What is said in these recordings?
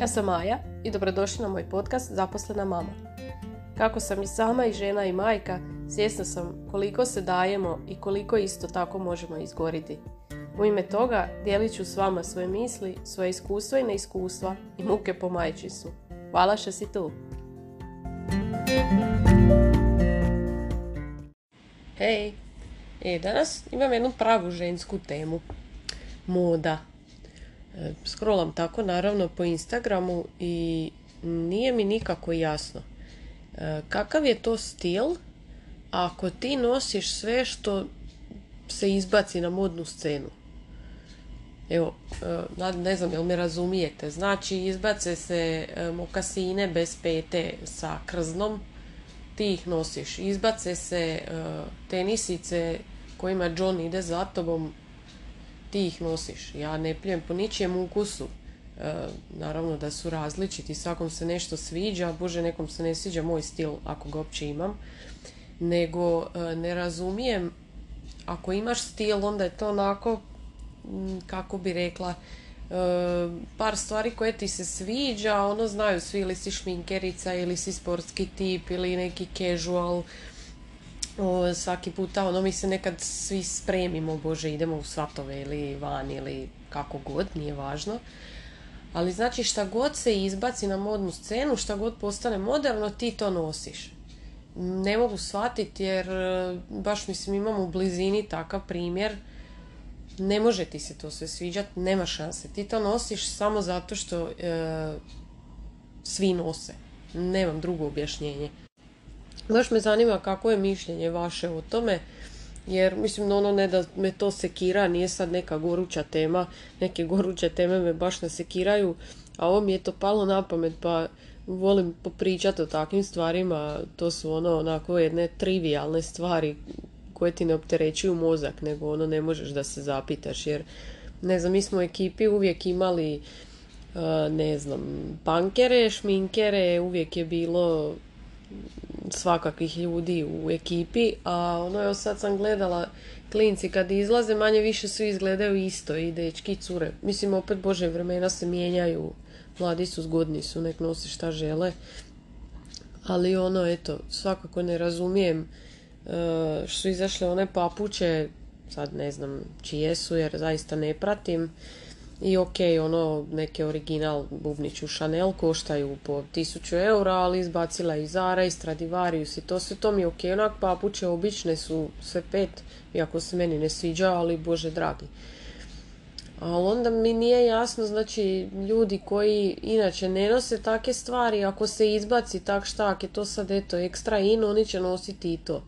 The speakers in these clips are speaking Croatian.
Ja sam Maja i dobrodošli na moj podcast Zaposlena mama. Kako sam i sama i žena i majka, svjesna sam koliko se dajemo i koliko isto tako možemo izgoriti. U ime toga dijelit ću s vama svoje misli, svoje iskustva i neiskustva i muke po majčinstvu. Hvala što si tu! Hej! E, danas imam jednu pravu žensku temu. Moda. E, scrollam tako naravno po Instagramu i nije mi nikako jasno. E, kakav je to stil ako ti nosiš sve što se izbaci na modnu scenu? Evo, e, ne znam jel me razumijete. Znači, izbace se mokasine bez pete sa krznom, ti ih nosiš. Izbace se tenisice kojima John ide za tobom, ti ih nosiš. Ja ne pljujem po ničijem ukusu. E, naravno da su različiti, svakom se nešto sviđa, bože nekom se ne sviđa moj stil ako ga uopće imam, nego e, ne razumijem, ako imaš stil onda je to onako, kako bi rekla, e, par stvari koje ti se sviđa, ono znaju svi ili si šminkerica ili si sportski tip ili neki casual, o, svaki puta, ono mi se nekad svi spremimo, bože, idemo u svatove ili van ili kako god, nije važno. Ali znači šta god se izbaci na modnu scenu, šta god postane moderno, ti to nosiš. Ne mogu shvatiti jer e, baš mislim imam u blizini takav primjer. Ne može ti se to sve sviđati, nema šanse. Ti to nosiš samo zato što e, svi nose. Nemam drugo objašnjenje. Baš me zanima kako je mišljenje vaše o tome, jer mislim ono ne da me to sekira, nije sad neka goruća tema, neke goruće teme me baš ne sekiraju, a ovo mi je to palo na pamet pa volim popričati o takvim stvarima, to su ono onako jedne trivialne stvari koje ti ne opterećuju mozak, nego ono ne možeš da se zapitaš, jer ne znam, mi smo u ekipi uvijek imali ne znam, pankere, šminkere, uvijek je bilo svakakvih ljudi u ekipi, a ono je sad sam gledala klinci kad izlaze manje više svi izgledaju isto i dečki cure. Mislim opet bože vremena se mijenjaju, mladi su zgodni su, nek nose šta žele. Ali ono eto, svakako ne razumijem uh, što su izašle one papuće, sad ne znam čije su jer zaista ne pratim i ok, ono, neke original bubnić u Chanel koštaju po 1000 eura, ali izbacila i Zara i Stradivarius i to sve to mi je ok, onak papuće obične su sve pet, iako se meni ne sviđa, ali bože dragi. Ali onda mi nije jasno, znači, ljudi koji inače ne nose takve stvari, ako se izbaci tak šta, je to sad eto ekstra in, oni će nositi i to.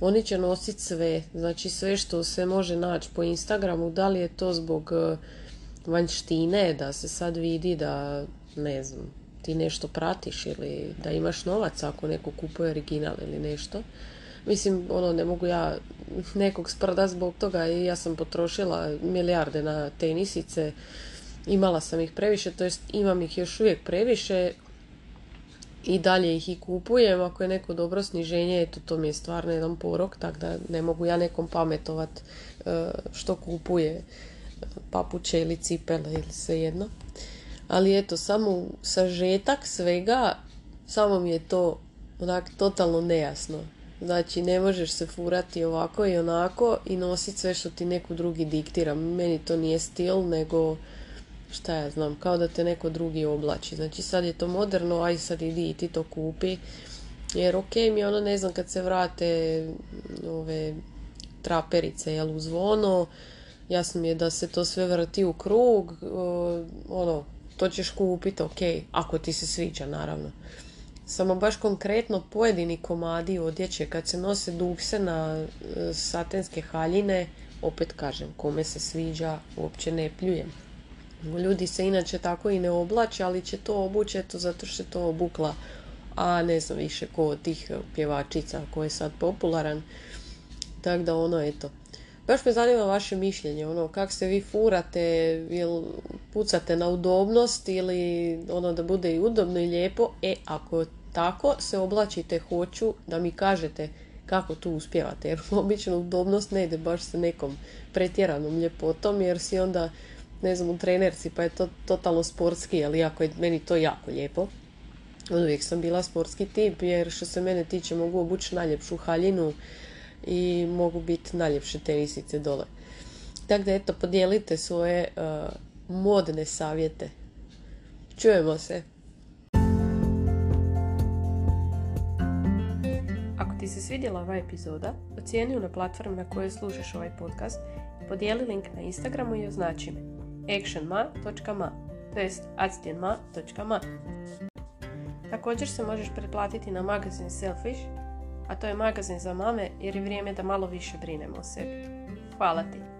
Oni će nositi sve, znači sve što se može naći po Instagramu, da li je to zbog vanjštine, da se sad vidi da, ne znam, ti nešto pratiš ili da imaš novac ako neko kupuje original ili nešto. Mislim, ono, ne mogu ja nekog sprda zbog toga i ja sam potrošila milijarde na tenisice, imala sam ih previše, to jest imam ih još uvijek previše i dalje ih i kupujem, ako je neko dobro sniženje, eto to mi je stvarno jedan porok, tako da ne mogu ja nekom pametovat e, što kupuje papuče ili cipele ili svejedno. Ali eto, samo sažetak svega, samo mi je to onak totalno nejasno. Znači, ne možeš se furati ovako i onako i nositi sve što ti neko drugi diktira. Meni to nije stil, nego šta ja znam, kao da te neko drugi oblači. Znači, sad je to moderno, aj sad idi i ti to kupi. Jer ok mi ono, ne znam, kad se vrate ove traperice, jel, u zvono, jasno mi je da se to sve vrati u krug, ono, to ćeš kupiti, ok, ako ti se sviđa, naravno. Samo baš konkretno pojedini komadi odjeće, kad se nose dukse na e, satenske haljine, opet kažem, kome se sviđa, uopće ne pljujem. Ljudi se inače tako i ne oblače, ali će to obući eto zato što je to obukla, a ne znam više ko od tih pjevačica koji je sad popularan. Tako da ono, eto, Baš me zanima vaše mišljenje, ono, kak se vi furate, jel pucate na udobnost ili ono da bude i udobno i lijepo, e, ako tako se oblačite, hoću da mi kažete kako tu uspijevate, jer obično udobnost ne ide baš sa nekom pretjeranom ljepotom, jer si onda ne znam, u trenerci, pa je to totalno sportski, ali jako je meni to jako lijepo. Uvijek sam bila sportski tip, jer što se mene tiče mogu obući najljepšu haljinu i mogu biti najljepše tenisice dole. Tako da eto, podijelite svoje uh, modne savjete. Čujemo se! Ako ti se svidjela ova epizoda, ocijeni na platformi na kojoj slušaš ovaj podcast i podijeli link na Instagramu i označi me actionma.ma to jest actionma.ma Također se možeš pretplatiti na magazin Selfish, a to je magazin za mame jer je vrijeme da malo više brinemo o sebi. Hvala ti!